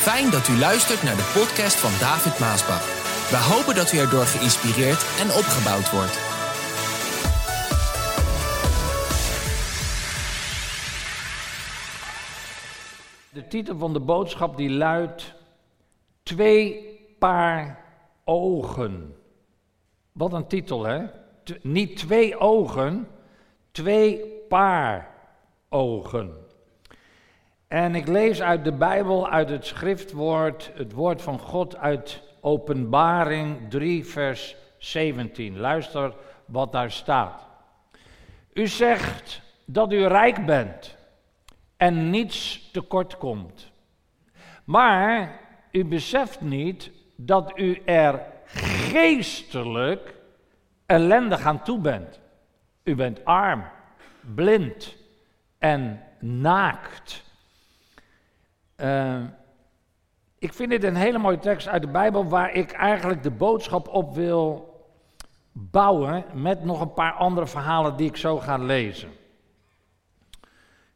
Fijn dat u luistert naar de podcast van David Maasbach. We hopen dat u erdoor geïnspireerd en opgebouwd wordt. De titel van de boodschap die luidt Twee paar ogen. Wat een titel, hè? Niet twee ogen, twee paar ogen. En ik lees uit de Bijbel, uit het schriftwoord, het woord van God uit Openbaring 3, vers 17. Luister wat daar staat. U zegt dat u rijk bent en niets tekort komt. Maar u beseft niet dat u er geestelijk ellendig aan toe bent. U bent arm, blind en naakt. Uh, ik vind dit een hele mooie tekst uit de Bijbel waar ik eigenlijk de boodschap op wil bouwen met nog een paar andere verhalen die ik zo ga lezen.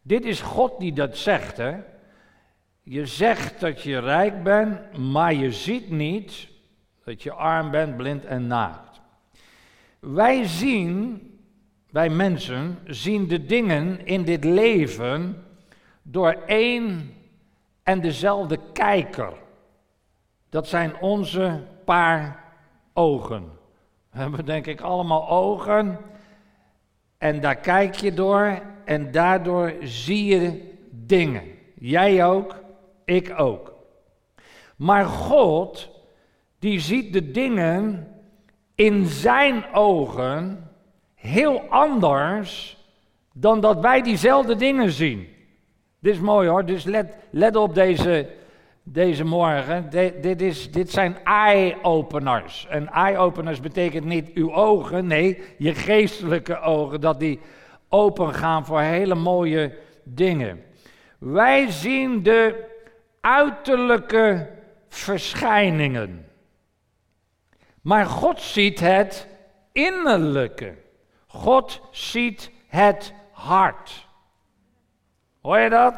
Dit is God die dat zegt, hè? Je zegt dat je rijk bent, maar je ziet niet dat je arm bent, blind en naakt. Wij zien, wij mensen, zien de dingen in dit leven door één en dezelfde kijker. Dat zijn onze paar ogen. We hebben denk ik allemaal ogen en daar kijk je door en daardoor zie je dingen. Jij ook, ik ook. Maar God, die ziet de dingen in zijn ogen heel anders dan dat wij diezelfde dingen zien. Dit is mooi hoor, dus let, let op deze, deze morgen. Dit, is, dit zijn eye-openers. En eye-openers betekent niet uw ogen, nee, je geestelijke ogen, dat die open gaan voor hele mooie dingen. Wij zien de uiterlijke verschijningen. Maar God ziet het innerlijke. God ziet het hart. Hoor je dat?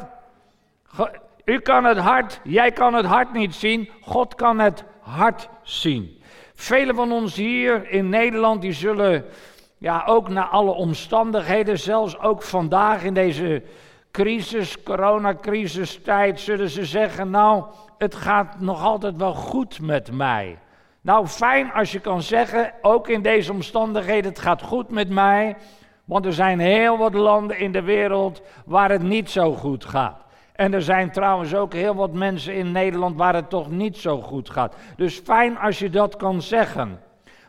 U kan het hart, jij kan het hart niet zien, God kan het hart zien. Velen van ons hier in Nederland, die zullen ja, ook naar alle omstandigheden, zelfs ook vandaag in deze crisis, coronacrisistijd, zullen ze zeggen, nou, het gaat nog altijd wel goed met mij. Nou, fijn als je kan zeggen, ook in deze omstandigheden, het gaat goed met mij. Want er zijn heel wat landen in de wereld waar het niet zo goed gaat. En er zijn trouwens ook heel wat mensen in Nederland waar het toch niet zo goed gaat. Dus fijn als je dat kan zeggen.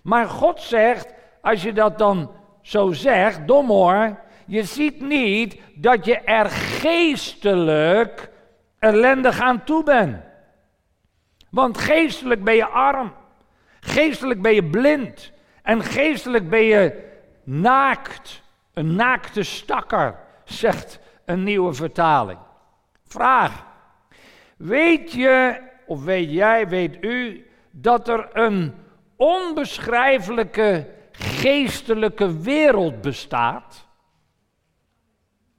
Maar God zegt, als je dat dan zo zegt, dom hoor, je ziet niet dat je er geestelijk ellendig aan toe bent. Want geestelijk ben je arm. Geestelijk ben je blind. En geestelijk ben je naakt. Een naakte stakker, zegt een nieuwe vertaling. Vraag. Weet je, of weet jij, weet u, dat er een onbeschrijfelijke geestelijke wereld bestaat?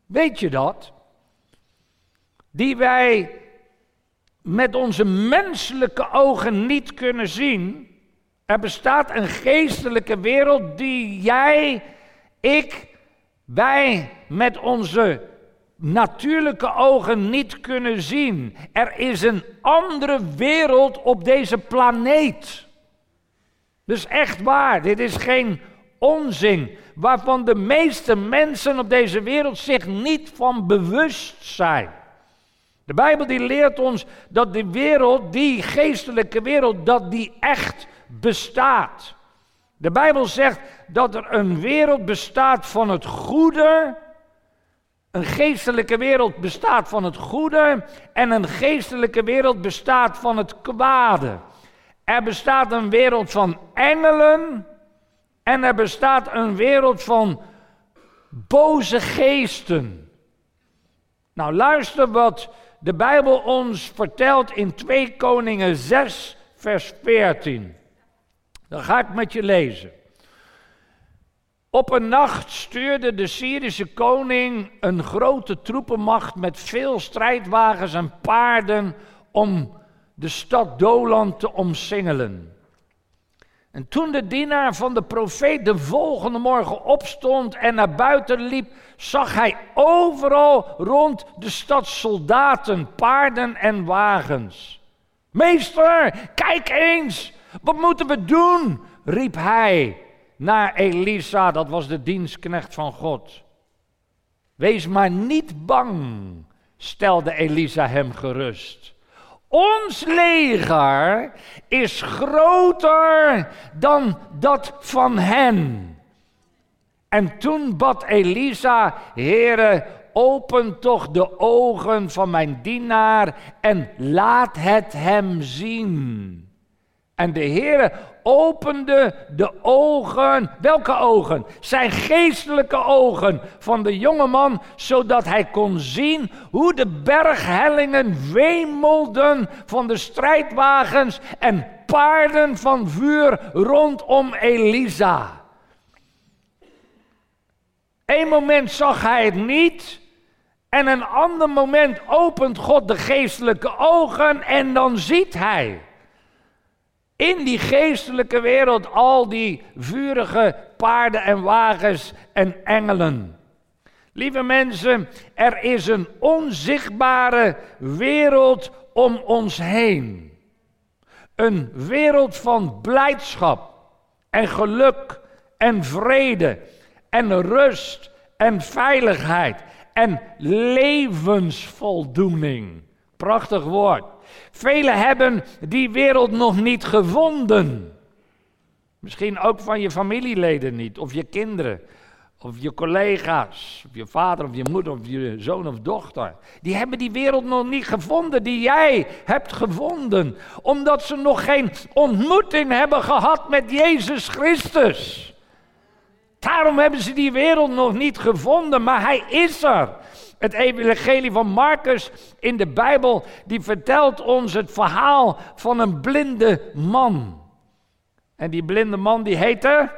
Weet je dat? Die wij met onze menselijke ogen niet kunnen zien. Er bestaat een geestelijke wereld die jij, ik, wij met onze natuurlijke ogen niet kunnen zien. Er is een andere wereld op deze planeet. Dus echt waar, dit is geen onzin waarvan de meeste mensen op deze wereld zich niet van bewust zijn. De Bijbel die leert ons dat die wereld, die geestelijke wereld, dat die echt bestaat. De Bijbel zegt dat er een wereld bestaat van het goede. Een geestelijke wereld bestaat van het goede en een geestelijke wereld bestaat van het kwade. Er bestaat een wereld van engelen en er bestaat een wereld van boze geesten. Nou, luister wat de Bijbel ons vertelt in 2 Koningen 6, vers 14. Dan ga ik met je lezen. Op een nacht stuurde de Syrische koning een grote troepenmacht met veel strijdwagens en paarden om de stad Dolan te omsingelen. En toen de dienaar van de profeet de volgende morgen opstond en naar buiten liep, zag hij overal rond de stad soldaten, paarden en wagens. Meester, kijk eens, wat moeten we doen? riep hij naar Elisa, dat was de dienstknecht van God. Wees maar niet bang, stelde Elisa hem gerust. Ons leger is groter dan dat van hen. En toen bad Elisa, Heere, open toch de ogen van mijn dienaar en laat het hem zien. En de Heere opende de ogen, welke ogen? Zijn geestelijke ogen van de jonge man, zodat hij kon zien hoe de berghellingen wemelden van de strijdwagens en paarden van vuur rondom Elisa. Eén moment zag hij het niet. En een ander moment opent God de geestelijke ogen en dan ziet hij in die geestelijke wereld al die vurige paarden en wagens en engelen. Lieve mensen, er is een onzichtbare wereld om ons heen. Een wereld van blijdschap en geluk en vrede en rust en veiligheid en levensvoldoening. Prachtig woord. Velen hebben die wereld nog niet gevonden. Misschien ook van je familieleden niet, of je kinderen, of je collega's, of je vader, of je moeder, of je zoon of dochter. Die hebben die wereld nog niet gevonden die jij hebt gevonden, omdat ze nog geen ontmoeting hebben gehad met Jezus Christus. Daarom hebben ze die wereld nog niet gevonden, maar hij is er. Het evangelie van Marcus in de Bijbel, die vertelt ons het verhaal van een blinde man. En die blinde man die heette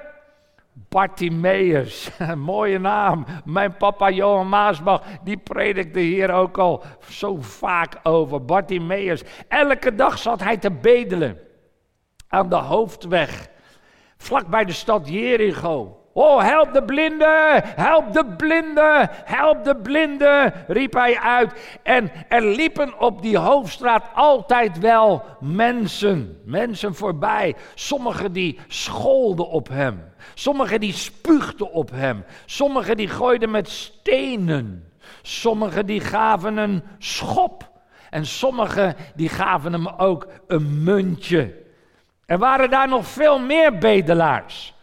Bartimeus. Mooie naam. Mijn papa Johan Maasbach, die predikte hier ook al zo vaak over. Bartimeus. Elke dag zat hij te bedelen aan de hoofdweg, vlak bij de stad Jericho. Oh, help de blinde, help de blinde, help de blinde, riep hij uit. En er liepen op die hoofdstraat altijd wel mensen, mensen voorbij. Sommigen die scholden op hem, sommigen die spuugden op hem, sommigen die gooiden met stenen, sommigen die gaven een schop. En sommigen die gaven hem ook een muntje. Er waren daar nog veel meer bedelaars.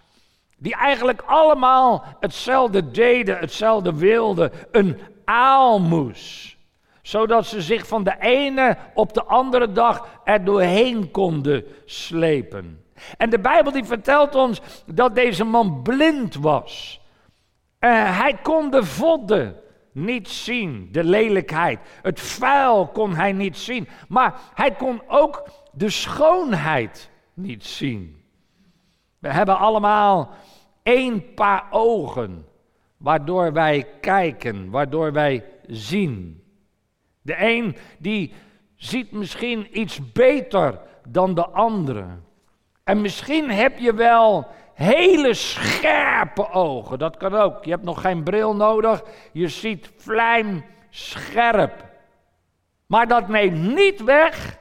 Die eigenlijk allemaal hetzelfde deden, hetzelfde wilden. Een aalmoes. Zodat ze zich van de ene op de andere dag er doorheen konden slepen. En de Bijbel die vertelt ons dat deze man blind was. Uh, hij kon de vodden niet zien, de lelijkheid. Het vuil kon hij niet zien. Maar hij kon ook de schoonheid niet zien. We hebben allemaal één paar ogen waardoor wij kijken, waardoor wij zien. De een die ziet misschien iets beter dan de andere. En misschien heb je wel hele scherpe ogen. Dat kan ook. Je hebt nog geen bril nodig. Je ziet vlijm scherp. Maar dat neemt niet weg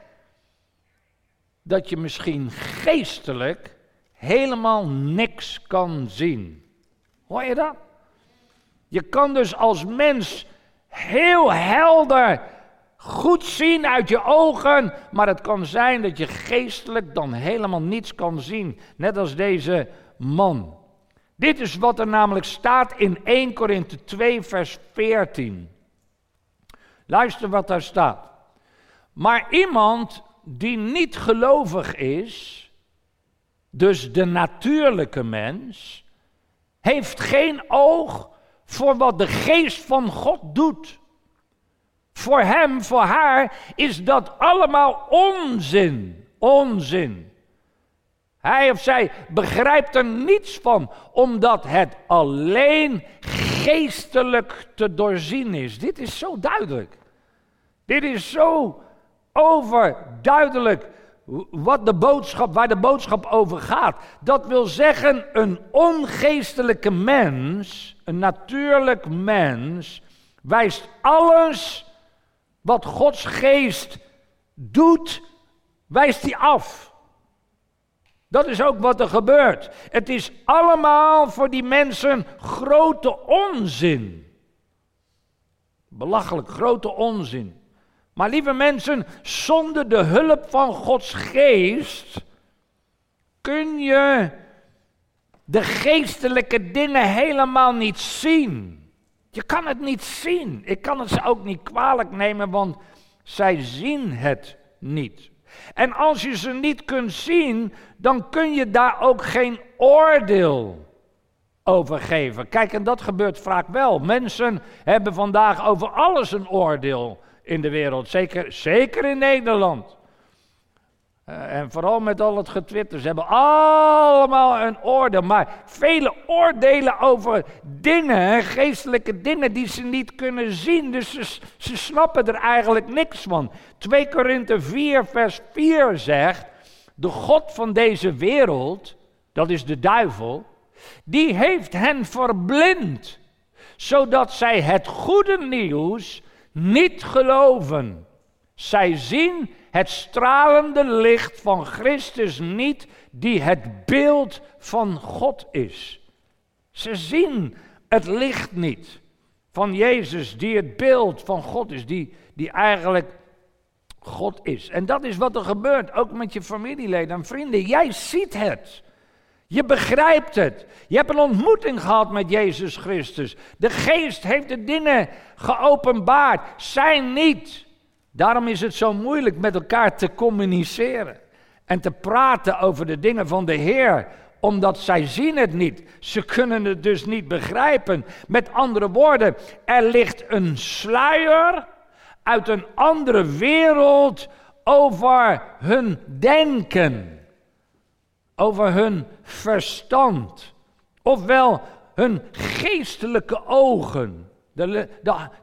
dat je misschien geestelijk helemaal niks kan zien. Hoor je dat? Je kan dus als mens heel helder goed zien uit je ogen, maar het kan zijn dat je geestelijk dan helemaal niets kan zien, net als deze man. Dit is wat er namelijk staat in 1 Korinthe 2, vers 14. Luister wat daar staat. Maar iemand die niet gelovig is, dus de natuurlijke mens, heeft geen oog voor wat de geest van God doet. Voor hem, voor haar is dat allemaal onzin. Onzin. Hij of zij begrijpt er niets van, omdat het alleen geestelijk te doorzien is. Dit is zo duidelijk. Dit is zo overduidelijk wat de boodschap, waar de boodschap over gaat. Dat wil zeggen, een ongeestelijke mens, een natuurlijk mens, wijst alles wat Gods geest doet, wijst hij af. Dat is ook wat er gebeurt. Het is allemaal voor die mensen grote onzin. Belachelijk grote onzin. Maar lieve mensen, zonder de hulp van Gods geest kun je de geestelijke dingen helemaal niet zien. Je kan het niet zien. Ik kan het ze ook niet kwalijk nemen, want zij zien het niet. En als je ze niet kunt zien, dan kun je daar ook geen oordeel over geven. Kijk, en dat gebeurt vaak wel. Mensen hebben vandaag over alles een oordeel in de wereld. Zeker, zeker in Nederland. Uh, en vooral met al het getwitter. Ze hebben allemaal een oordeel. Maar vele oordelen over dingen, geestelijke dingen die ze niet kunnen zien. Dus ze, ze snappen er eigenlijk niks van. 2 Korinthe 4, vers 4 zegt. De God van deze wereld, dat is de duivel, die heeft hen verblind. Zodat zij het goede nieuws niet geloven. Zij zien het stralende licht van Christus niet, die het beeld van God is. Ze zien het licht niet van Jezus, die het beeld van God is, die, die eigenlijk God is. En dat is wat er gebeurt, ook met je familieleden en vrienden. Jij ziet het. Je begrijpt het. Je hebt een ontmoeting gehad met Jezus Christus. De geest heeft de dingen geopenbaard. Zij niet. Daarom is het zo moeilijk met elkaar te communiceren. En te praten over de dingen van de Heer. Omdat zij zien het niet. Ze kunnen het dus niet begrijpen. Met andere woorden, er ligt een sluier uit een andere wereld over hun denken over hun verstand, ofwel hun geestelijke ogen.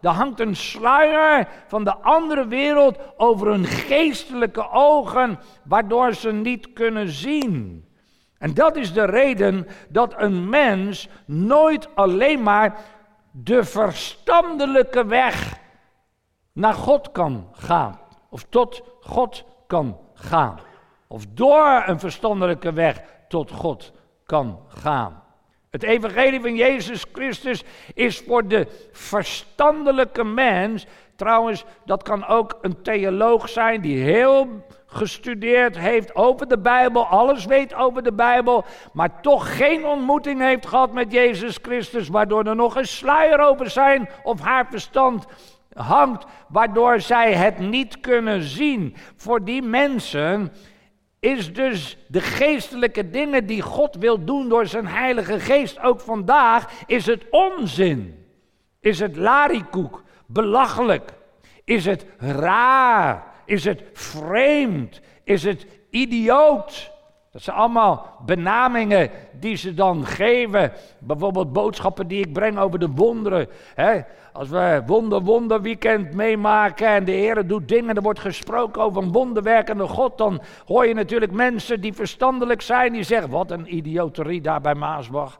Er hangt een sluier van de andere wereld over hun geestelijke ogen, waardoor ze niet kunnen zien. En dat is de reden dat een mens nooit alleen maar de verstandelijke weg naar God kan gaan, of tot God kan gaan of door een verstandelijke weg tot God kan gaan. Het evangelie van Jezus Christus is voor de verstandelijke mens, trouwens dat kan ook een theoloog zijn die heel gestudeerd heeft over de Bijbel, alles weet over de Bijbel, maar toch geen ontmoeting heeft gehad met Jezus Christus, waardoor er nog een sluier over zijn of haar verstand hangt, waardoor zij het niet kunnen zien. Voor die mensen is dus de geestelijke dingen die God wil doen door zijn Heilige Geest, ook vandaag, is het onzin. Is het larikoek, belachelijk. Is het raar? Is het vreemd? Is het idioot? Dat zijn allemaal benamingen die ze dan geven. Bijvoorbeeld boodschappen die ik breng over de wonderen. Hè? Als we wonder, wonder weekend meemaken en de Heer doet dingen, er wordt gesproken over een wonderwerkende God, dan hoor je natuurlijk mensen die verstandelijk zijn, die zeggen, wat een idioterie daar bij Maasbach.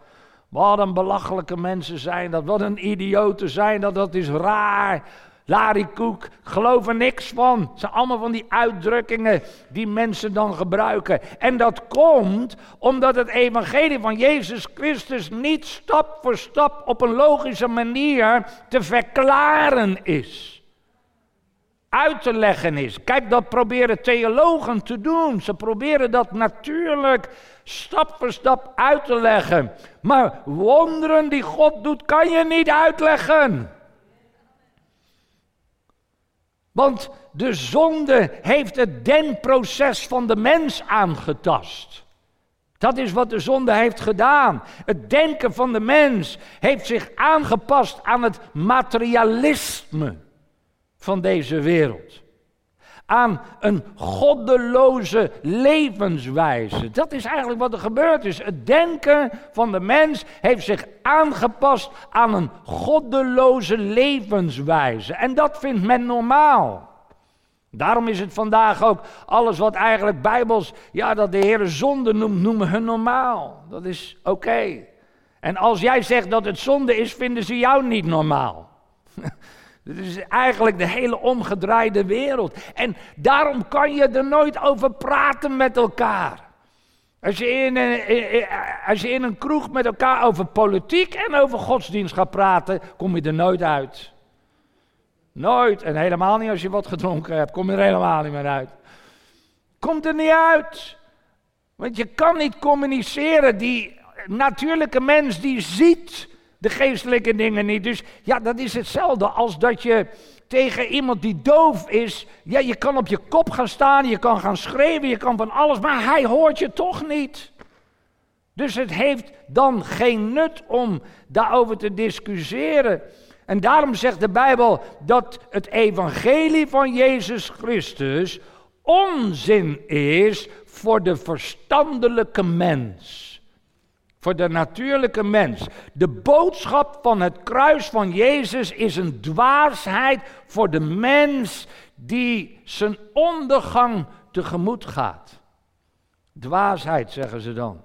Wat een belachelijke mensen zijn dat, wat een idioten zijn dat, dat is raar. Larikoek, geloof er niks van. Het zijn allemaal van die uitdrukkingen die mensen dan gebruiken. En dat komt omdat het evangelie van Jezus Christus niet stap voor stap op een logische manier te verklaren is. Uit te leggen is. Kijk, dat proberen theologen te doen. Ze proberen dat natuurlijk stap voor stap uit te leggen. Maar wonderen die God doet, kan je niet uitleggen. Want de zonde heeft het denkproces van de mens aangetast. Dat is wat de zonde heeft gedaan. Het denken van de mens heeft zich aangepast aan het materialisme van deze wereld aan een goddeloze levenswijze. Dat is eigenlijk wat er gebeurd is. Het denken van de mens heeft zich aangepast aan een goddeloze levenswijze. En dat vindt men normaal. Daarom is het vandaag ook alles wat eigenlijk bijbels, ja, dat de Heer zonde noemt, noemen hun normaal. Dat is oké. En als jij zegt dat het zonde is, vinden ze jou niet normaal. Dit is eigenlijk de hele omgedraaide wereld. En daarom kan je er nooit over praten met elkaar. Als je, in een, als je in een kroeg met elkaar over politiek en over godsdienst gaat praten, kom je er nooit uit. Nooit. En helemaal niet als je wat gedronken hebt, kom je er helemaal niet meer uit. Komt er niet uit. Want je kan niet communiceren. Die natuurlijke mens die ziet de geestelijke dingen niet. Dus ja, dat is hetzelfde als dat je tegen iemand die doof is, ja, je kan op je kop gaan staan, je kan gaan schreeuwen, je kan van alles, maar hij hoort je toch niet. Dus het heeft dan geen nut om daarover te discussiëren. En daarom zegt de Bijbel dat het evangelie van Jezus Christus onzin is voor de verstandelijke mens. Voor de natuurlijke mens. De boodschap van het kruis van Jezus is een dwaasheid voor de mens die zijn ondergang tegemoet gaat. Dwaasheid, zeggen ze dan.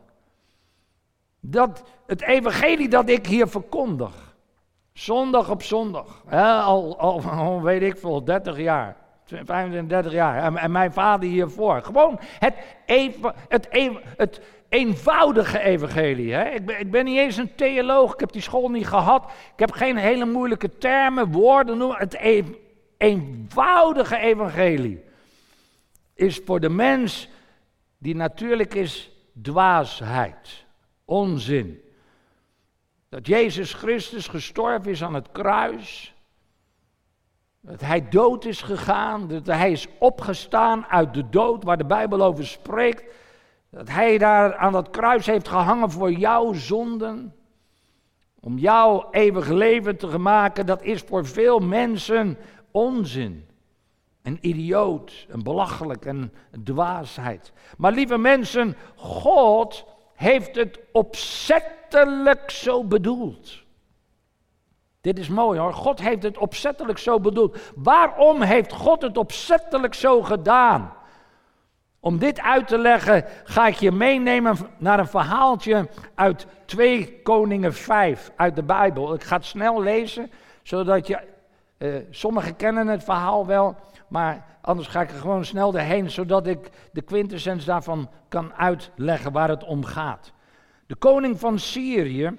Dat het evangelie dat ik hier verkondig, zondag op zondag, hè, al, al, weet ik veel, 30 jaar, 25, 30 jaar, en, en mijn vader hiervoor. Gewoon het, even, het, even, het eenvoudige evangelie. Hè? Ik, ben, ik ben niet eens een theoloog, ik heb die school niet gehad. Ik heb geen hele moeilijke termen, woorden, noem het eenvoudige evangelie. Is voor de mens die natuurlijk is dwaasheid, onzin. Dat Jezus Christus gestorven is aan het kruis. Dat hij dood is gegaan, dat hij is opgestaan uit de dood, waar de Bijbel over spreekt. Dat hij daar aan dat kruis heeft gehangen voor jouw zonden. Om jouw eeuwig leven te maken, dat is voor veel mensen onzin. Een idioot, een belachelijk, een dwaasheid. Maar lieve mensen, God heeft het opzettelijk zo bedoeld. Dit is mooi hoor. God heeft het opzettelijk zo bedoeld. Waarom heeft God het opzettelijk zo gedaan? Om dit uit te leggen ga ik je meenemen naar een verhaaltje uit 2 Koningen 5 uit de Bijbel. Ik ga het snel lezen, zodat je, uh, sommigen kennen het verhaal wel, maar anders ga ik er gewoon snel doorheen, zodat ik de quintessens daarvan kan uitleggen waar het om gaat. De koning van Syrië,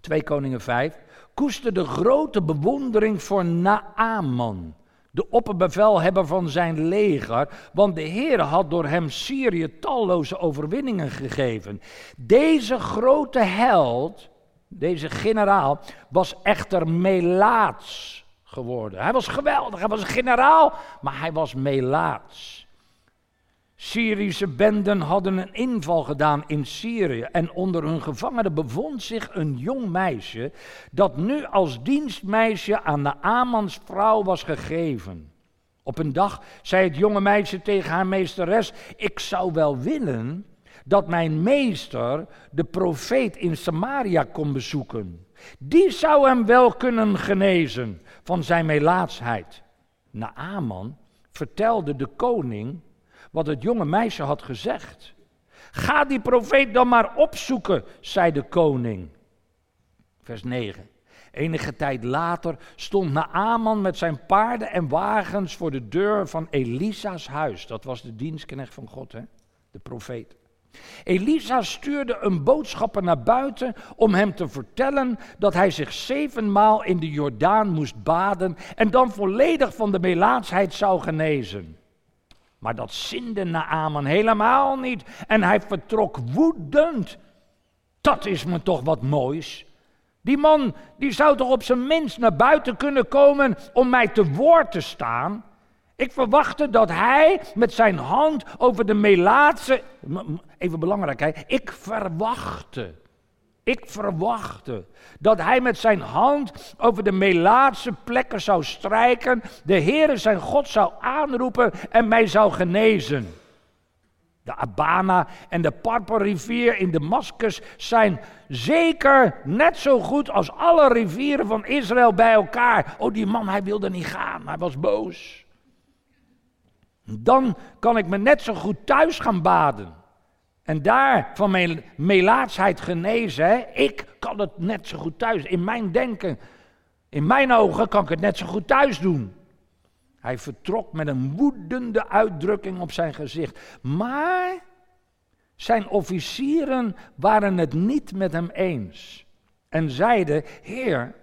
2 Koningen 5, koesterde grote bewondering voor Naaman de opperbevelhebber van zijn leger, want de Heer had door hem Syrië talloze overwinningen gegeven. Deze grote held, deze generaal, was echter melaats geworden. Hij was geweldig, hij was een generaal, maar hij was melaats. Syrische benden hadden een inval gedaan in Syrië en onder hun gevangenen bevond zich een jong meisje dat nu als dienstmeisje aan de Amans vrouw was gegeven. Op een dag zei het jonge meisje tegen haar meesteres: Ik zou wel willen dat mijn meester de profeet in Samaria kon bezoeken. Die zou hem wel kunnen genezen van zijn melaatsheid. Naaman vertelde de koning wat het jonge meisje had gezegd. Ga die profeet dan maar opzoeken, zei de koning. Vers 9. Enige tijd later stond Naaman met zijn paarden en wagens voor de deur van Elisa's huis. Dat was de dienstknecht van God, hè? de profeet. Elisa stuurde een boodschapper naar buiten om hem te vertellen dat hij zich zevenmaal in de Jordaan moest baden en dan volledig van de melaatsheid zou genezen. Maar dat zinde Naaman helemaal niet. En hij vertrok woedend. Dat is me toch wat moois. Die man die zou toch op zijn minst naar buiten kunnen komen om mij te woord te staan. Ik verwachtte dat hij met zijn hand over de melaatse. Even belangrijk, hè? ik verwachtte ik verwachtte dat hij met zijn hand over de melaatse plekken zou strijken, de Heere zijn God zou aanroepen en mij zou genezen. De Abana en de Parpa-rivier in Damascus zijn zeker net zo goed als alle rivieren van Israël bij elkaar. Oh, die man, hij wilde niet gaan, hij was boos. Dan kan ik me net zo goed thuis gaan baden. En daar van mijn melaatsheid genezen. Hè? Ik kan het net zo goed thuis. In mijn denken, in mijn ogen kan ik het net zo goed thuis doen. Hij vertrok met een woedende uitdrukking op zijn gezicht. Maar zijn officieren waren het niet met hem eens. En zeiden: Heer,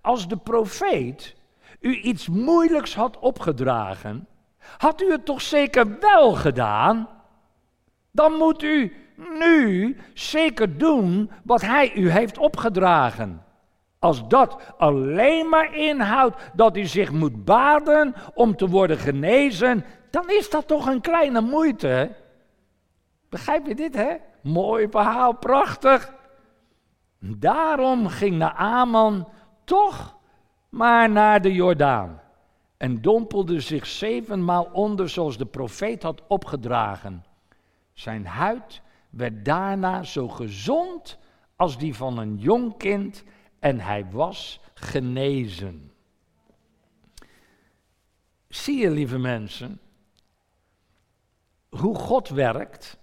als de profeet u iets moeilijks had opgedragen, had u het toch zeker wel gedaan? Dan moet u nu zeker doen wat hij u heeft opgedragen. Als dat alleen maar inhoudt dat u zich moet baden om te worden genezen, dan is dat toch een kleine moeite. Begrijp je dit, hè? Mooi verhaal, prachtig. Daarom ging Naaman toch maar naar de Jordaan en dompelde zich zevenmaal onder zoals de profeet had opgedragen. Zijn huid werd daarna zo gezond als die van een jong kind en hij was genezen. Zie je, lieve mensen, hoe God werkt?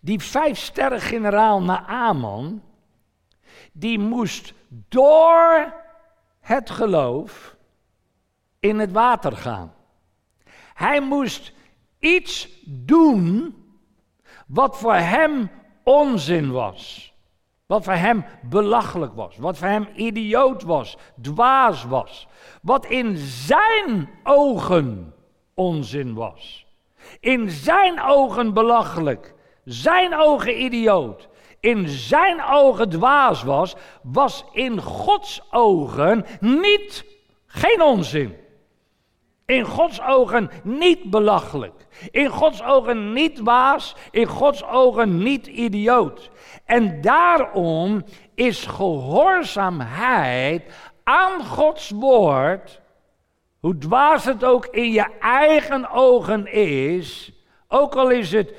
Die vijf sterren generaal Naaman, die moest door het geloof in het water gaan. Hij moest iets doen wat voor hem onzin was. Wat voor hem belachelijk was. Wat voor hem idioot was. Dwaas was. Wat in zijn ogen onzin was. In zijn ogen belachelijk. Zijn ogen idioot. In zijn ogen dwaas was. Was in Gods ogen niet geen onzin. In Gods ogen niet belachelijk. In Gods ogen niet waas. In Gods ogen niet idioot. En daarom is gehoorzaamheid aan Gods woord, hoe dwaas het ook in je eigen ogen is, ook al is het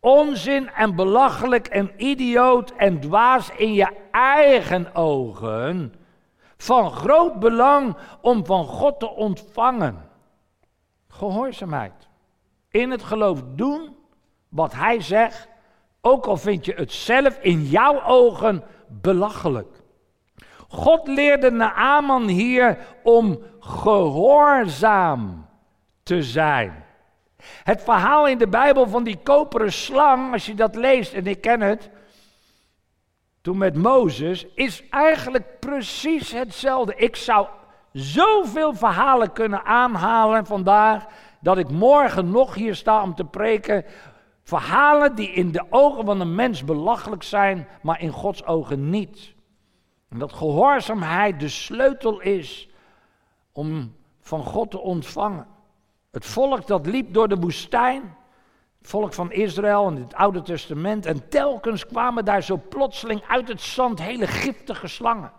onzin en belachelijk en idioot en dwaas in je eigen ogen, van groot belang om van God te ontvangen. Gehoorzaamheid. In het geloof doen wat Hij zegt, ook al vind je het zelf in jouw ogen belachelijk. God leerde Naaman hier om gehoorzaam te zijn. Het verhaal in de Bijbel van die koperen slang, als je dat leest, en ik ken het, toen met Mozes, is eigenlijk precies hetzelfde. Ik zou zoveel verhalen kunnen aanhalen vandaag, dat ik morgen nog hier sta om te preken. Verhalen die in de ogen van een mens belachelijk zijn, maar in Gods ogen niet. En dat gehoorzaamheid de sleutel is om van God te ontvangen. Het volk dat liep door de woestijn, het volk van Israël in het Oude Testament, en telkens kwamen daar zo plotseling uit het zand hele giftige slangen.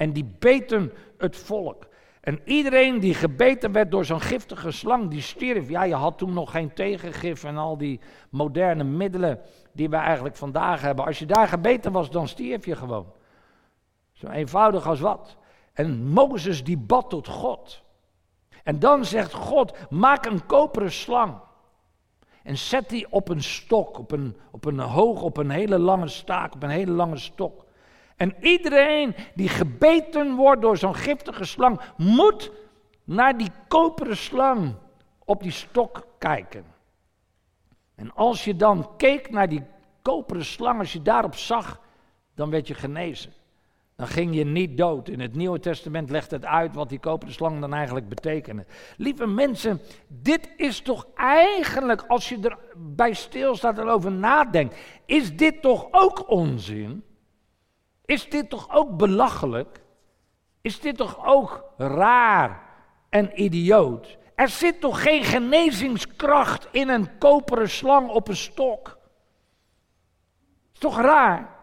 En die beten het volk. En iedereen die gebeten werd door zo'n giftige slang, die stierf. Ja, je had toen nog geen tegengif en al die moderne middelen die we eigenlijk vandaag hebben. Als je daar gebeten was, dan stierf je gewoon. Zo eenvoudig als wat. En Mozes die bad tot God. En dan zegt God, maak een koperen slang. En zet die op een stok, op een, op een hoog, op een hele lange staak, op een hele lange stok. En iedereen die gebeten wordt door zo'n giftige slang, moet naar die koperen slang op die stok kijken. En als je dan keek naar die koperen slang, als je daarop zag, dan werd je genezen. Dan ging je niet dood. In het Nieuwe Testament legt het uit wat die koperen slang dan eigenlijk betekende. Lieve mensen, dit is toch eigenlijk, als je erbij stilstaat en over nadenkt, is dit toch ook onzin? Is dit toch ook belachelijk? Is dit toch ook raar en idioot? Er zit toch geen genezingskracht in een koperen slang op een stok? Is toch raar?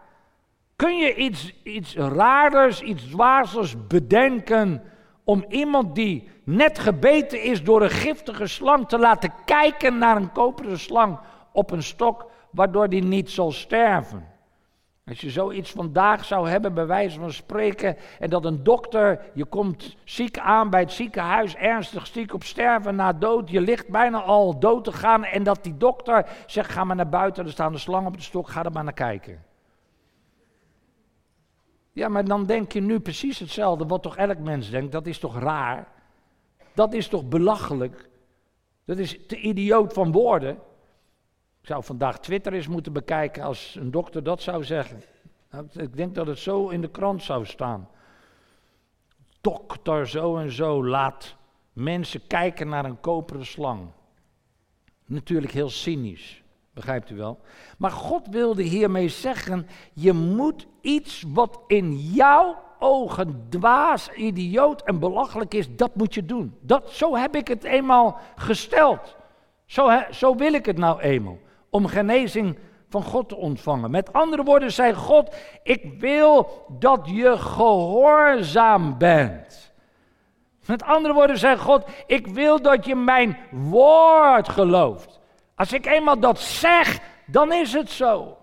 Kun je iets, iets raarders, iets zwaarders bedenken om iemand die net gebeten is door een giftige slang te laten kijken naar een koperen slang op een stok, waardoor die niet zal sterven? Als je zoiets vandaag zou hebben, bij wijze van spreken, en dat een dokter, je komt ziek aan bij het ziekenhuis, ernstig ziek op sterven na dood, je ligt bijna al dood te gaan, en dat die dokter zegt, ga maar naar buiten, er staan de slang op de stok, ga er maar naar kijken. Ja, maar dan denk je nu precies hetzelfde wat toch elk mens denkt, dat is toch raar? Dat is toch belachelijk? Dat is te idioot van woorden. Ik zou vandaag Twitter eens moeten bekijken als een dokter dat zou zeggen. Nou, ik denk dat het zo in de krant zou staan. Dokter zo en zo laat mensen kijken naar een koperen slang. Natuurlijk heel cynisch, begrijpt u wel. Maar God wilde hiermee zeggen: je moet iets wat in jouw ogen dwaas, idioot en belachelijk is, dat moet je doen. Dat, zo heb ik het eenmaal gesteld. Zo, zo wil ik het nou eenmaal om genezing van God te ontvangen. Met andere woorden zei God, ik wil dat je gehoorzaam bent. Met andere woorden zei God, ik wil dat je mijn woord gelooft. Als ik eenmaal dat zeg, dan is het zo.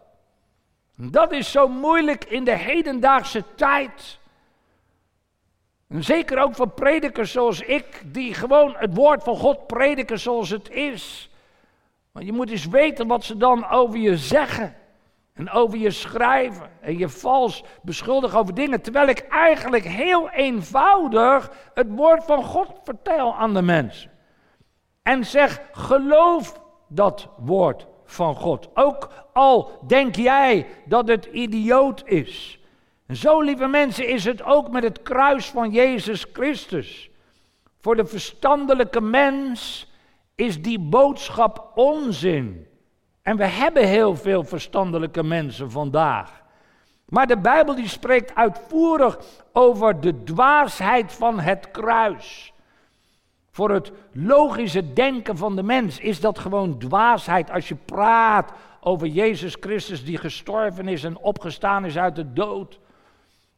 Dat is zo moeilijk in de hedendaagse tijd. En zeker ook voor predikers zoals ik, die gewoon het woord van God prediken zoals het is. Maar je moet eens weten wat ze dan over je zeggen. En over je schrijven. En je vals beschuldigen over dingen. Terwijl ik eigenlijk heel eenvoudig het woord van God vertel aan de mensen. En zeg, geloof dat woord van God. Ook al denk jij dat het idioot is. En zo, lieve mensen, is het ook met het kruis van Jezus Christus. Voor de verstandelijke mens is die boodschap onzin. En we hebben heel veel verstandelijke mensen vandaag. Maar de Bijbel die spreekt uitvoerig over de dwaasheid van het kruis. Voor het logische denken van de mens is dat gewoon dwaasheid als je praat over Jezus Christus die gestorven is en opgestaan is uit de dood.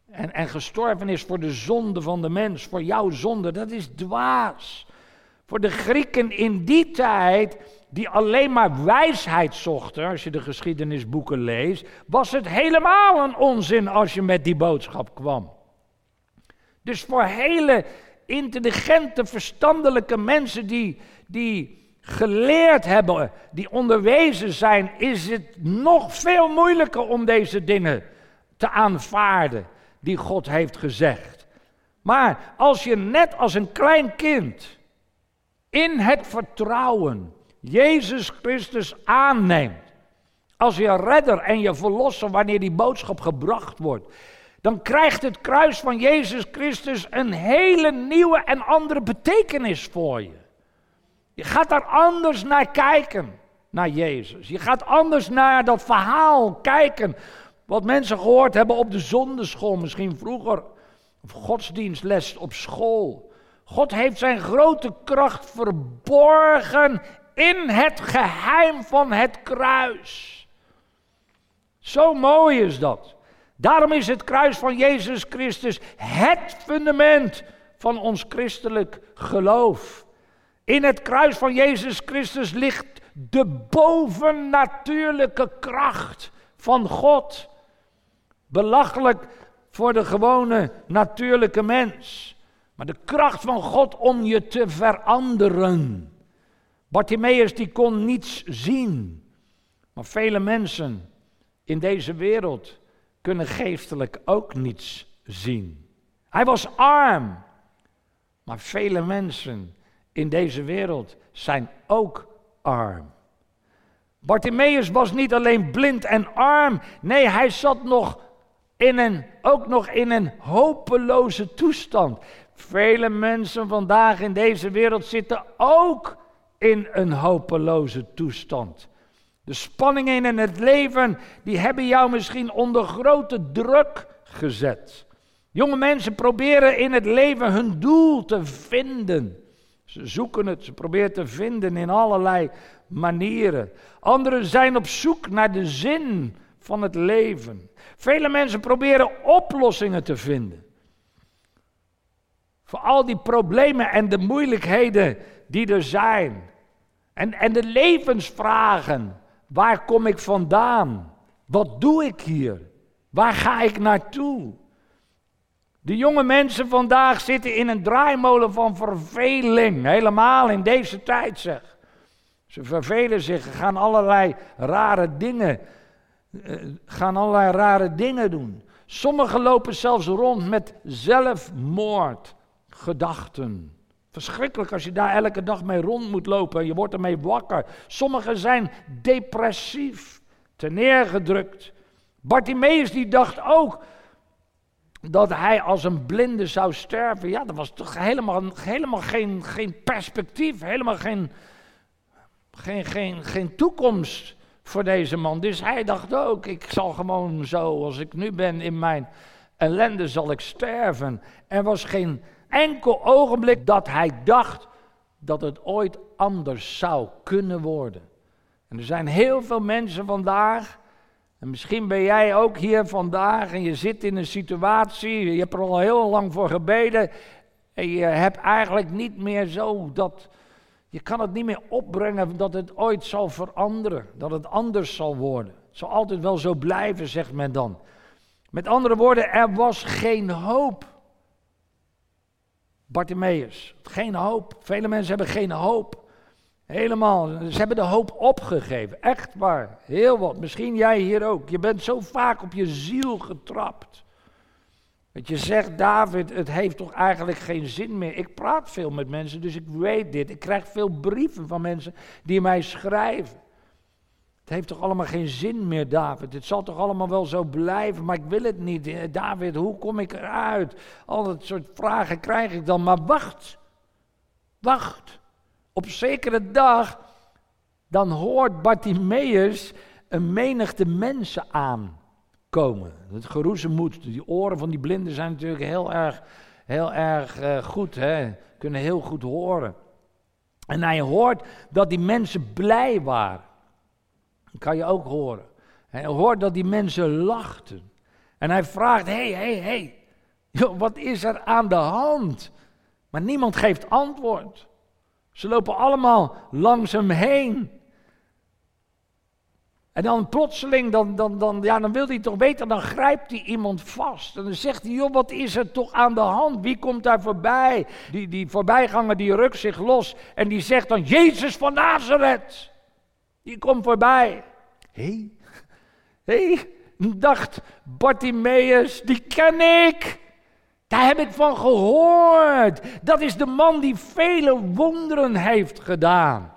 En, en gestorven is voor de zonde van de mens, voor jouw zonde. Dat is dwaas. Voor de Grieken in die tijd, die alleen maar wijsheid zochten, als je de geschiedenisboeken leest, was het helemaal een onzin als je met die boodschap kwam. Dus voor hele intelligente, verstandelijke mensen die, die geleerd hebben, die onderwezen zijn, is het nog veel moeilijker om deze dingen te aanvaarden die God heeft gezegd. Maar als je net als een klein kind in het vertrouwen Jezus Christus aanneemt als je redder en je verlosser wanneer die boodschap gebracht wordt, dan krijgt het kruis van Jezus Christus een hele nieuwe en andere betekenis voor je. Je gaat daar anders naar kijken, naar Jezus. Je gaat anders naar dat verhaal kijken, wat mensen gehoord hebben op de zonderschool, misschien vroeger, of godsdienstles op school. God heeft zijn grote kracht verborgen in het geheim van het kruis. Zo mooi is dat. Daarom is het kruis van Jezus Christus het fundament van ons christelijk geloof. In het kruis van Jezus Christus ligt de bovennatuurlijke kracht van God. Belachelijk voor de gewone natuurlijke mens. Maar de kracht van God om je te veranderen. Bartimaeus die kon niets zien. Maar vele mensen in deze wereld kunnen geestelijk ook niets zien. Hij was arm. Maar vele mensen in deze wereld zijn ook arm. Bartimaeus was niet alleen blind en arm. Nee, hij zat nog in een, ook nog in een hopeloze toestand. Vele mensen vandaag in deze wereld zitten ook in een hopeloze toestand. De spanningen in het leven, die hebben jou misschien onder grote druk gezet. Jonge mensen proberen in het leven hun doel te vinden. Ze zoeken het, ze proberen te vinden in allerlei manieren. Anderen zijn op zoek naar de zin van het leven. Vele mensen proberen oplossingen te vinden. Voor al die problemen en de moeilijkheden die er zijn. En, en de levensvragen. Waar kom ik vandaan? Wat doe ik hier? Waar ga ik naartoe? De jonge mensen vandaag zitten in een draaimolen van verveling. Helemaal in deze tijd zeg. Ze vervelen zich, gaan allerlei rare dingen, eh, gaan allerlei rare dingen doen. Sommigen lopen zelfs rond met zelfmoordgedachten. Verschrikkelijk als je daar elke dag mee rond moet lopen. Je wordt ermee wakker. Sommigen zijn depressief, ten neergedrukt. Bartimeus die dacht ook dat hij als een blinde zou sterven. Ja, dat was toch helemaal, helemaal geen, geen perspectief, helemaal geen, geen, geen, geen toekomst voor deze man. Dus hij dacht ook, ik zal gewoon zo als ik nu ben in mijn ellende zal ik sterven. Er was geen enkel ogenblik dat hij dacht dat het ooit anders zou kunnen worden. En er zijn heel veel mensen vandaag, en misschien ben jij ook hier vandaag en je zit in een situatie, je hebt er al heel lang voor gebeden en je hebt eigenlijk niet meer zo dat, je kan het niet meer opbrengen dat het ooit zal veranderen, dat het anders zal worden. Het zal altijd wel zo blijven, zegt men dan. Met andere woorden, er was geen hoop. Bartimaeus, geen hoop. Vele mensen hebben geen hoop. Helemaal, ze hebben de hoop opgegeven. Echt waar, heel wat. Misschien jij hier ook. Je bent zo vaak op je ziel getrapt. Dat je zegt, David, het heeft toch eigenlijk geen zin meer. Ik praat veel met mensen, dus ik weet dit. Ik krijg veel brieven van mensen die mij schrijven. Het heeft toch allemaal geen zin meer, David. Het zal toch allemaal wel zo blijven, maar ik wil het niet. Eh, David, hoe kom ik eruit? Al dat soort vragen krijg ik dan. Maar wacht, wacht. Op zekere dag, dan hoort Bartimaeus een menigte mensen aankomen. Het geroezemoed, die oren van die blinden zijn natuurlijk heel erg, heel erg uh, goed, hè? kunnen heel goed horen. En hij hoort dat die mensen blij waren. Dat kan je ook horen. Hij hoort dat die mensen lachten. En hij vraagt, hé, hé, hé, wat is er aan de hand? Maar niemand geeft antwoord. Ze lopen allemaal langs hem heen. En dan plotseling, dan, dan, dan, ja, dan wil hij toch weten, dan grijpt hij iemand vast. En dan zegt hij, joh, wat is er toch aan de hand? Wie komt daar voorbij? Die, die voorbijganger die rukt zich los en die zegt dan, Jezus van Nazareth. Die komt voorbij. Hé, hey, hé, hey, dacht Bartimaeus, die ken ik. Daar heb ik van gehoord. Dat is de man die vele wonderen heeft gedaan.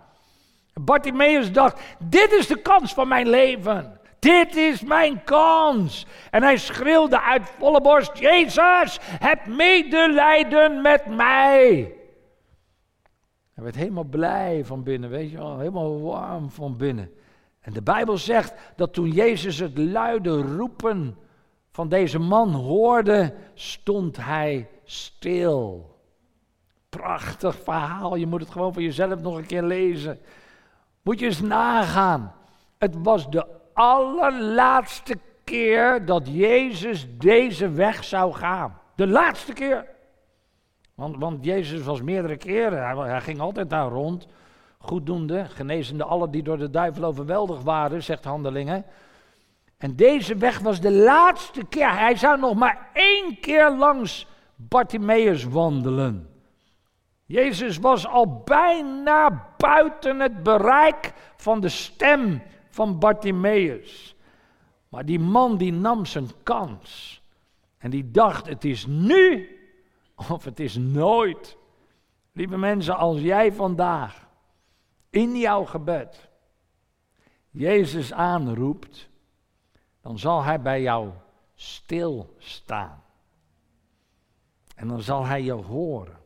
Bartimaeus dacht, dit is de kans van mijn leven. Dit is mijn kans. En hij schreeuwde uit volle borst, Jezus, heb medelijden met mij. Hij werd helemaal blij van binnen, weet je wel, helemaal warm van binnen. En de Bijbel zegt dat toen Jezus het luide roepen van deze man hoorde, stond hij stil. Prachtig verhaal, je moet het gewoon voor jezelf nog een keer lezen. Moet je eens nagaan. Het was de allerlaatste keer dat Jezus deze weg zou gaan. De laatste keer. Want, want Jezus was meerdere keren, hij, ging altijd daar rond. Goeddoende, genezende alle die door de duivel overweldigd waren, zegt Handelingen. En deze weg was de laatste keer. Hij zou nog maar één keer langs Bartimaeus wandelen. Jezus was al bijna buiten het bereik van de stem van Bartimaeus. Maar die man die nam zijn kans. En die dacht, het is nu of het is nooit. Lieve mensen, als jij vandaag in jouw gebed Jezus aanroept, dan zal Hij bij jou stilstaan. En dan zal Hij je horen.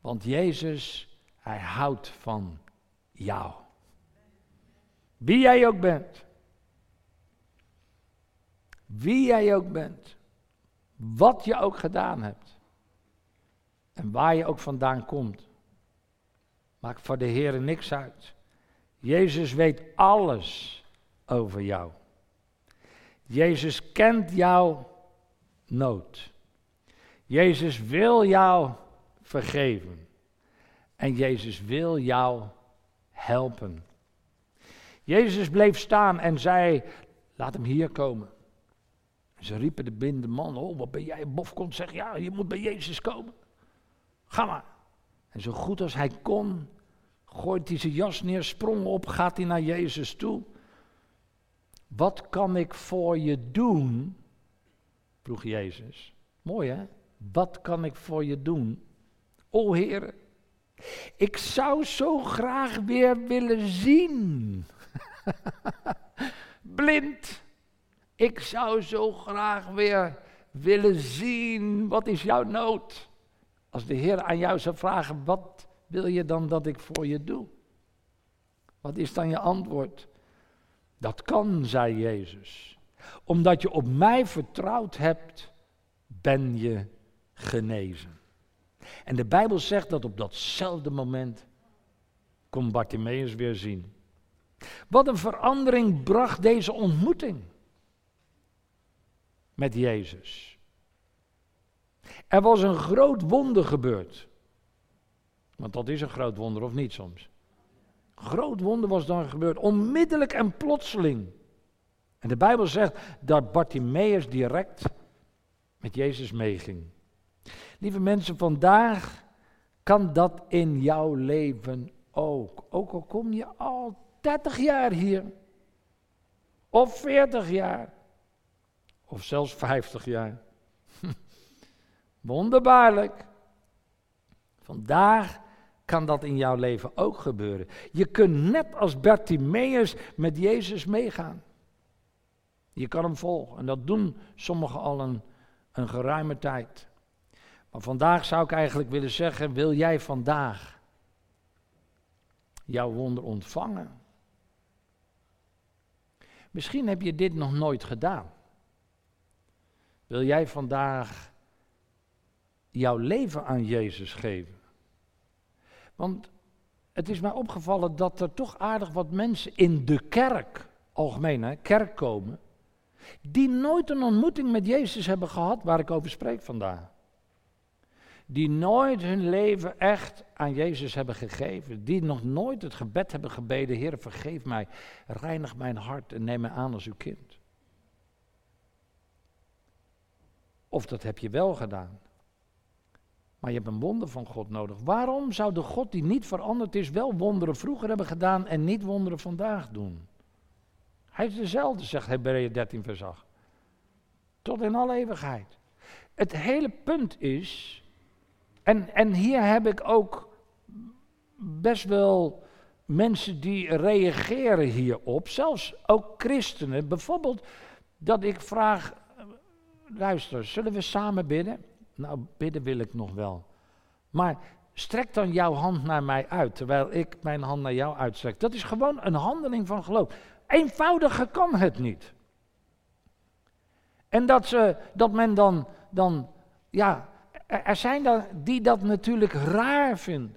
Want Jezus, Hij houdt van jou. Wie jij ook bent. Wie jij ook bent. Wat je ook gedaan hebt. En waar je ook vandaan komt. Maakt voor de Heer niks uit. Jezus weet alles over jou. Jezus kent jouw nood. Jezus wil jou vergeven. En Jezus wil jou helpen. Jezus bleef staan en zei: Laat hem hier komen. Ze riepen de blinde man, oh wat ben jij, bof komt zeggen, ja je moet bij Jezus komen. Ga maar. En zo goed als hij kon, gooit hij zijn jas neer, sprong op, gaat hij naar Jezus toe. Wat kan ik voor je doen? vroeg Jezus. Mooi hè? Wat kan ik voor je doen? O Heer, ik zou zo graag weer willen zien. Blind. Ik zou zo graag weer willen zien. Wat is jouw nood? Als de Heer aan jou zou vragen, wat wil je dan dat ik voor je doe? Wat is dan je antwoord? Dat kan, zei Jezus. Omdat je op mij vertrouwd hebt, ben je genezen. En de Bijbel zegt dat op datzelfde moment kon Bartimaeus weer zien. Wat een verandering bracht deze ontmoeting met Jezus. Er was een groot wonder gebeurd. Want dat is een groot wonder, of niet soms? Groot wonder was dan gebeurd, onmiddellijk en plotseling. En de Bijbel zegt dat Bartimaeus direct met Jezus meeging. Lieve mensen, vandaag kan dat in jouw leven ook. Ook al kom je al 30 jaar hier, of 40 jaar, of zelfs 50 jaar. Wonderbaarlijk. Vandaag kan dat in jouw leven ook gebeuren. Je kunt net als Bartimaeus met Jezus meegaan. Je kan hem volgen. En dat doen sommigen al een, een geruime tijd. Maar vandaag zou ik eigenlijk willen zeggen: wil jij vandaag jouw wonder ontvangen? Misschien heb je dit nog nooit gedaan. Wil jij vandaag jouw leven aan Jezus geven? Want het is mij opgevallen dat er toch aardig wat mensen in de kerk, algemeen hè, kerk komen, die nooit een ontmoeting met Jezus hebben gehad waar ik over spreek vandaag. Die nooit hun leven echt aan Jezus hebben gegeven. Die nog nooit het gebed hebben gebeden, Heer vergeef mij, reinig mijn hart en neem mij aan als uw kind. Of dat heb je wel gedaan. Maar je hebt een wonder van God nodig. Waarom zou de God die niet veranderd is, wel wonderen vroeger hebben gedaan en niet wonderen vandaag doen? Hij is dezelfde, zegt Hebreeën 13, vers 8. Tot in alle eeuwigheid. Het hele punt is, en, en hier heb ik ook best wel mensen die reageren hierop, zelfs ook christenen. Bijvoorbeeld dat ik vraag, luister, zullen we samen bidden? Nou, bidden wil ik nog wel. Maar strek dan jouw hand naar mij uit, terwijl ik mijn hand naar jou uitstrek. Dat is gewoon een handeling van geloof. Eenvoudiger kan het niet. En dat, ze, dat men dan, dan, ja, er zijn er die dat natuurlijk raar vinden.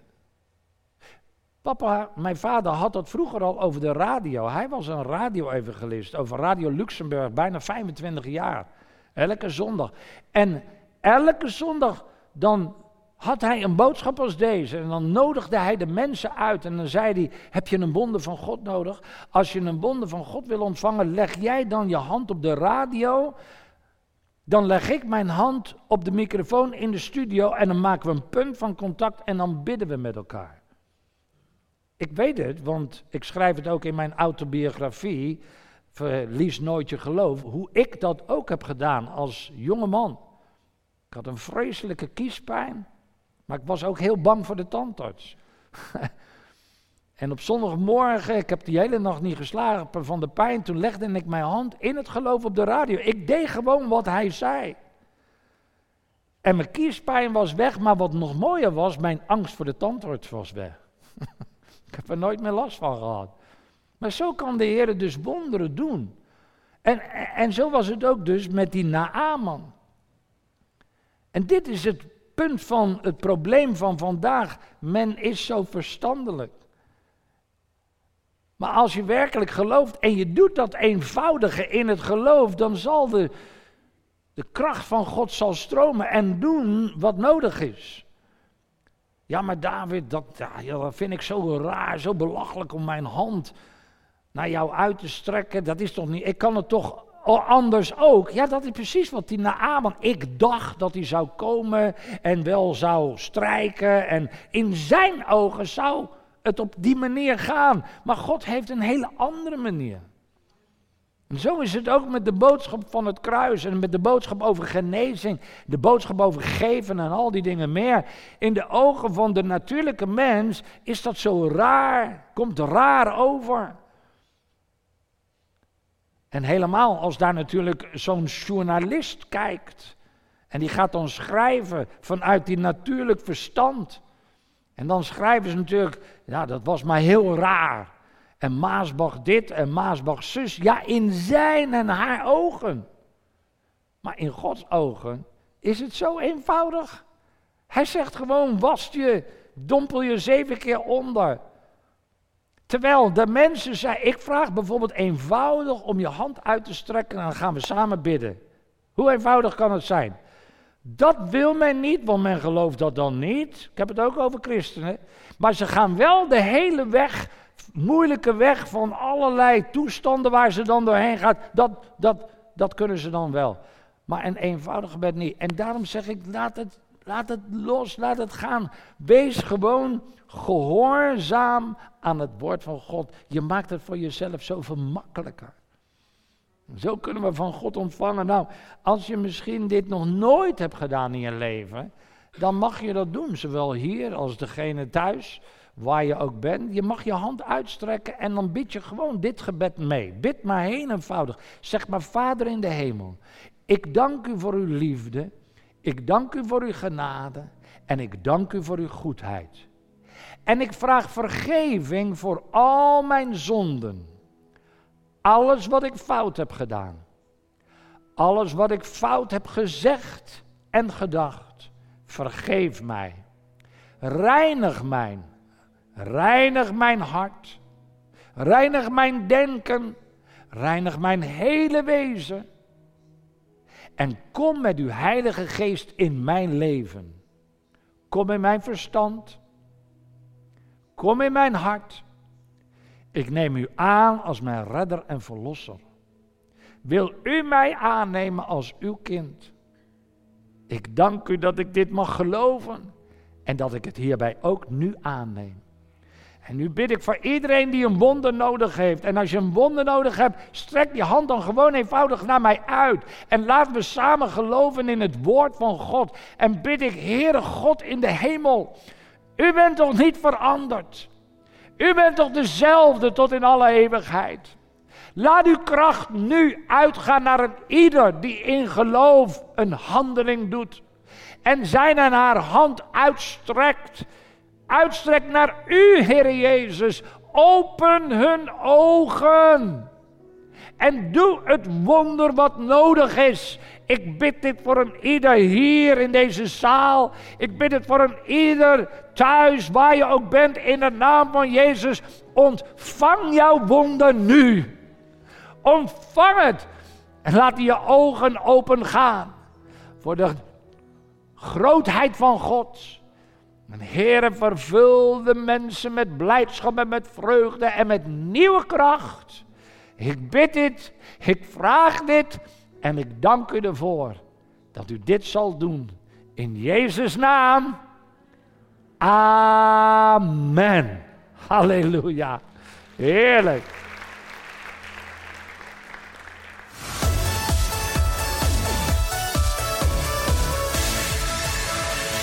Papa, mijn vader had dat vroeger al over de radio. Hij was een radio-evangelist over Radio Luxemburg, bijna 25 jaar. Elke zondag. En elke zondag dan had hij een boodschap als deze. En dan nodigde hij de mensen uit. En dan zei hij: Heb je een wonder van God nodig? Als je een wonder van God wil ontvangen, leg jij dan je hand op de radio. Dan leg ik mijn hand op de microfoon in de studio. En dan maken we een punt van contact. En dan bidden we met elkaar. Ik weet het, want ik schrijf het ook in mijn autobiografie. Verlies nooit je geloof. Hoe ik dat ook heb gedaan als jonge man. Ik had een vreselijke kiespijn. Maar ik was ook heel bang voor de tandarts. en op zondagmorgen, ik heb die hele nacht niet geslagen van de pijn. Toen legde ik mijn hand in het geloof op de radio. Ik deed gewoon wat hij zei. En mijn kiespijn was weg, maar wat nog mooier was, mijn angst voor de tandarts was weg. ik heb er nooit meer last van gehad. Maar zo kan de Heer dus wonderen doen. En, en zo was het ook dus met die Naaman. En dit is het punt van het probleem van vandaag. Men is zo verstandelijk. Maar als je werkelijk gelooft en je doet dat eenvoudige in het geloof, dan zal de, de kracht van God zal stromen en doen wat nodig is. Ja, maar David, dat, ja, dat vind ik zo raar, zo belachelijk om mijn hand naar jou uit te strekken. Dat is toch niet. Ik kan het toch anders ook. Ja, dat is precies wat die Naaman. Ik dacht dat hij zou komen en wel zou strijken. En in zijn ogen zou het op die manier gaan. Maar God heeft een hele andere manier. En zo is het ook met de boodschap van het kruis en met de boodschap over genezing, de boodschap over geven en al die dingen meer. In de ogen van de natuurlijke mens is dat zo raar, komt raar over. En helemaal als daar natuurlijk zo'n journalist kijkt. En die gaat dan schrijven vanuit die natuurlijk verstand. En dan schrijven ze natuurlijk, ja, dat was maar heel raar. En Maasbach dit en Maasbach zus. Ja, in zijn en haar ogen. Maar in Gods ogen is het zo eenvoudig. Hij zegt gewoon, was je, dompel je zeven keer onder. Terwijl de mensen zeggen, ik vraag bijvoorbeeld eenvoudig om je hand uit te strekken en dan gaan we samen bidden. Hoe eenvoudig kan het zijn? Dat wil men niet, want men gelooft dat dan niet. Ik heb het ook over christenen. Maar ze gaan wel de hele weg, moeilijke weg van allerlei toestanden waar ze dan doorheen gaat. Dat, dat, dat kunnen ze dan wel. Maar een eenvoudig gebed niet. En daarom zeg ik, laat het, laat het los, laat het gaan. Wees gewoon gehoorzaam aan het woord van God. Je maakt het voor jezelf zoveel makkelijker. Zo kunnen we van God ontvangen. Nou, als je misschien dit nog nooit hebt gedaan in je leven, dan mag je dat doen. Zowel hier als degene thuis, waar je ook bent. Je mag je hand uitstrekken en dan bid je gewoon dit gebed mee. Bid maar heen eenvoudig. Zeg maar, Vader in de hemel, ik dank u voor uw liefde. Ik dank u voor uw genade. En ik dank u voor uw goedheid. En ik vraag vergeving voor al mijn zonden. Alles wat ik fout heb gedaan. Alles wat ik fout heb gezegd en gedacht. Vergeef mij. Reinig mij. Reinig mijn hart. Reinig mijn denken. Reinig mijn hele wezen. En kom met uw Heilige Geest in mijn leven. Kom in mijn verstand. Kom in mijn hart. Ik neem u aan als mijn redder en verlosser. Wil u mij aannemen als uw kind? Ik dank u dat ik dit mag geloven en dat ik het hierbij ook nu aanneem. En nu bid ik voor iedereen die een wonder nodig heeft. En als je een wonder nodig hebt, strek je hand dan gewoon eenvoudig naar mij uit. En laten we samen geloven in het woord van God. En bid ik, Heere God in de hemel, u bent toch niet veranderd? U bent toch dezelfde tot in alle eeuwigheid? Laat uw kracht nu uitgaan naar een ieder die in geloof een handeling doet. En zijn en haar hand uitstrekt. Uitstrekt naar u, Heer Jezus. Open hun ogen. En doe het wonder wat nodig is. Ik bid dit voor een ieder hier in deze zaal. Ik bid het voor een ieder thuis, waar je ook bent, in de naam van Jezus. Ontvang jouw wonder nu. Ontvang het. En laat je ogen open gaan voor de grootheid van God. En Heere, vervul de mensen met blijdschap en met vreugde en met nieuwe kracht. Ik bid dit, ik vraag dit en ik dank u ervoor dat u dit zal doen. In Jezus' naam. Amen. Halleluja. Heerlijk.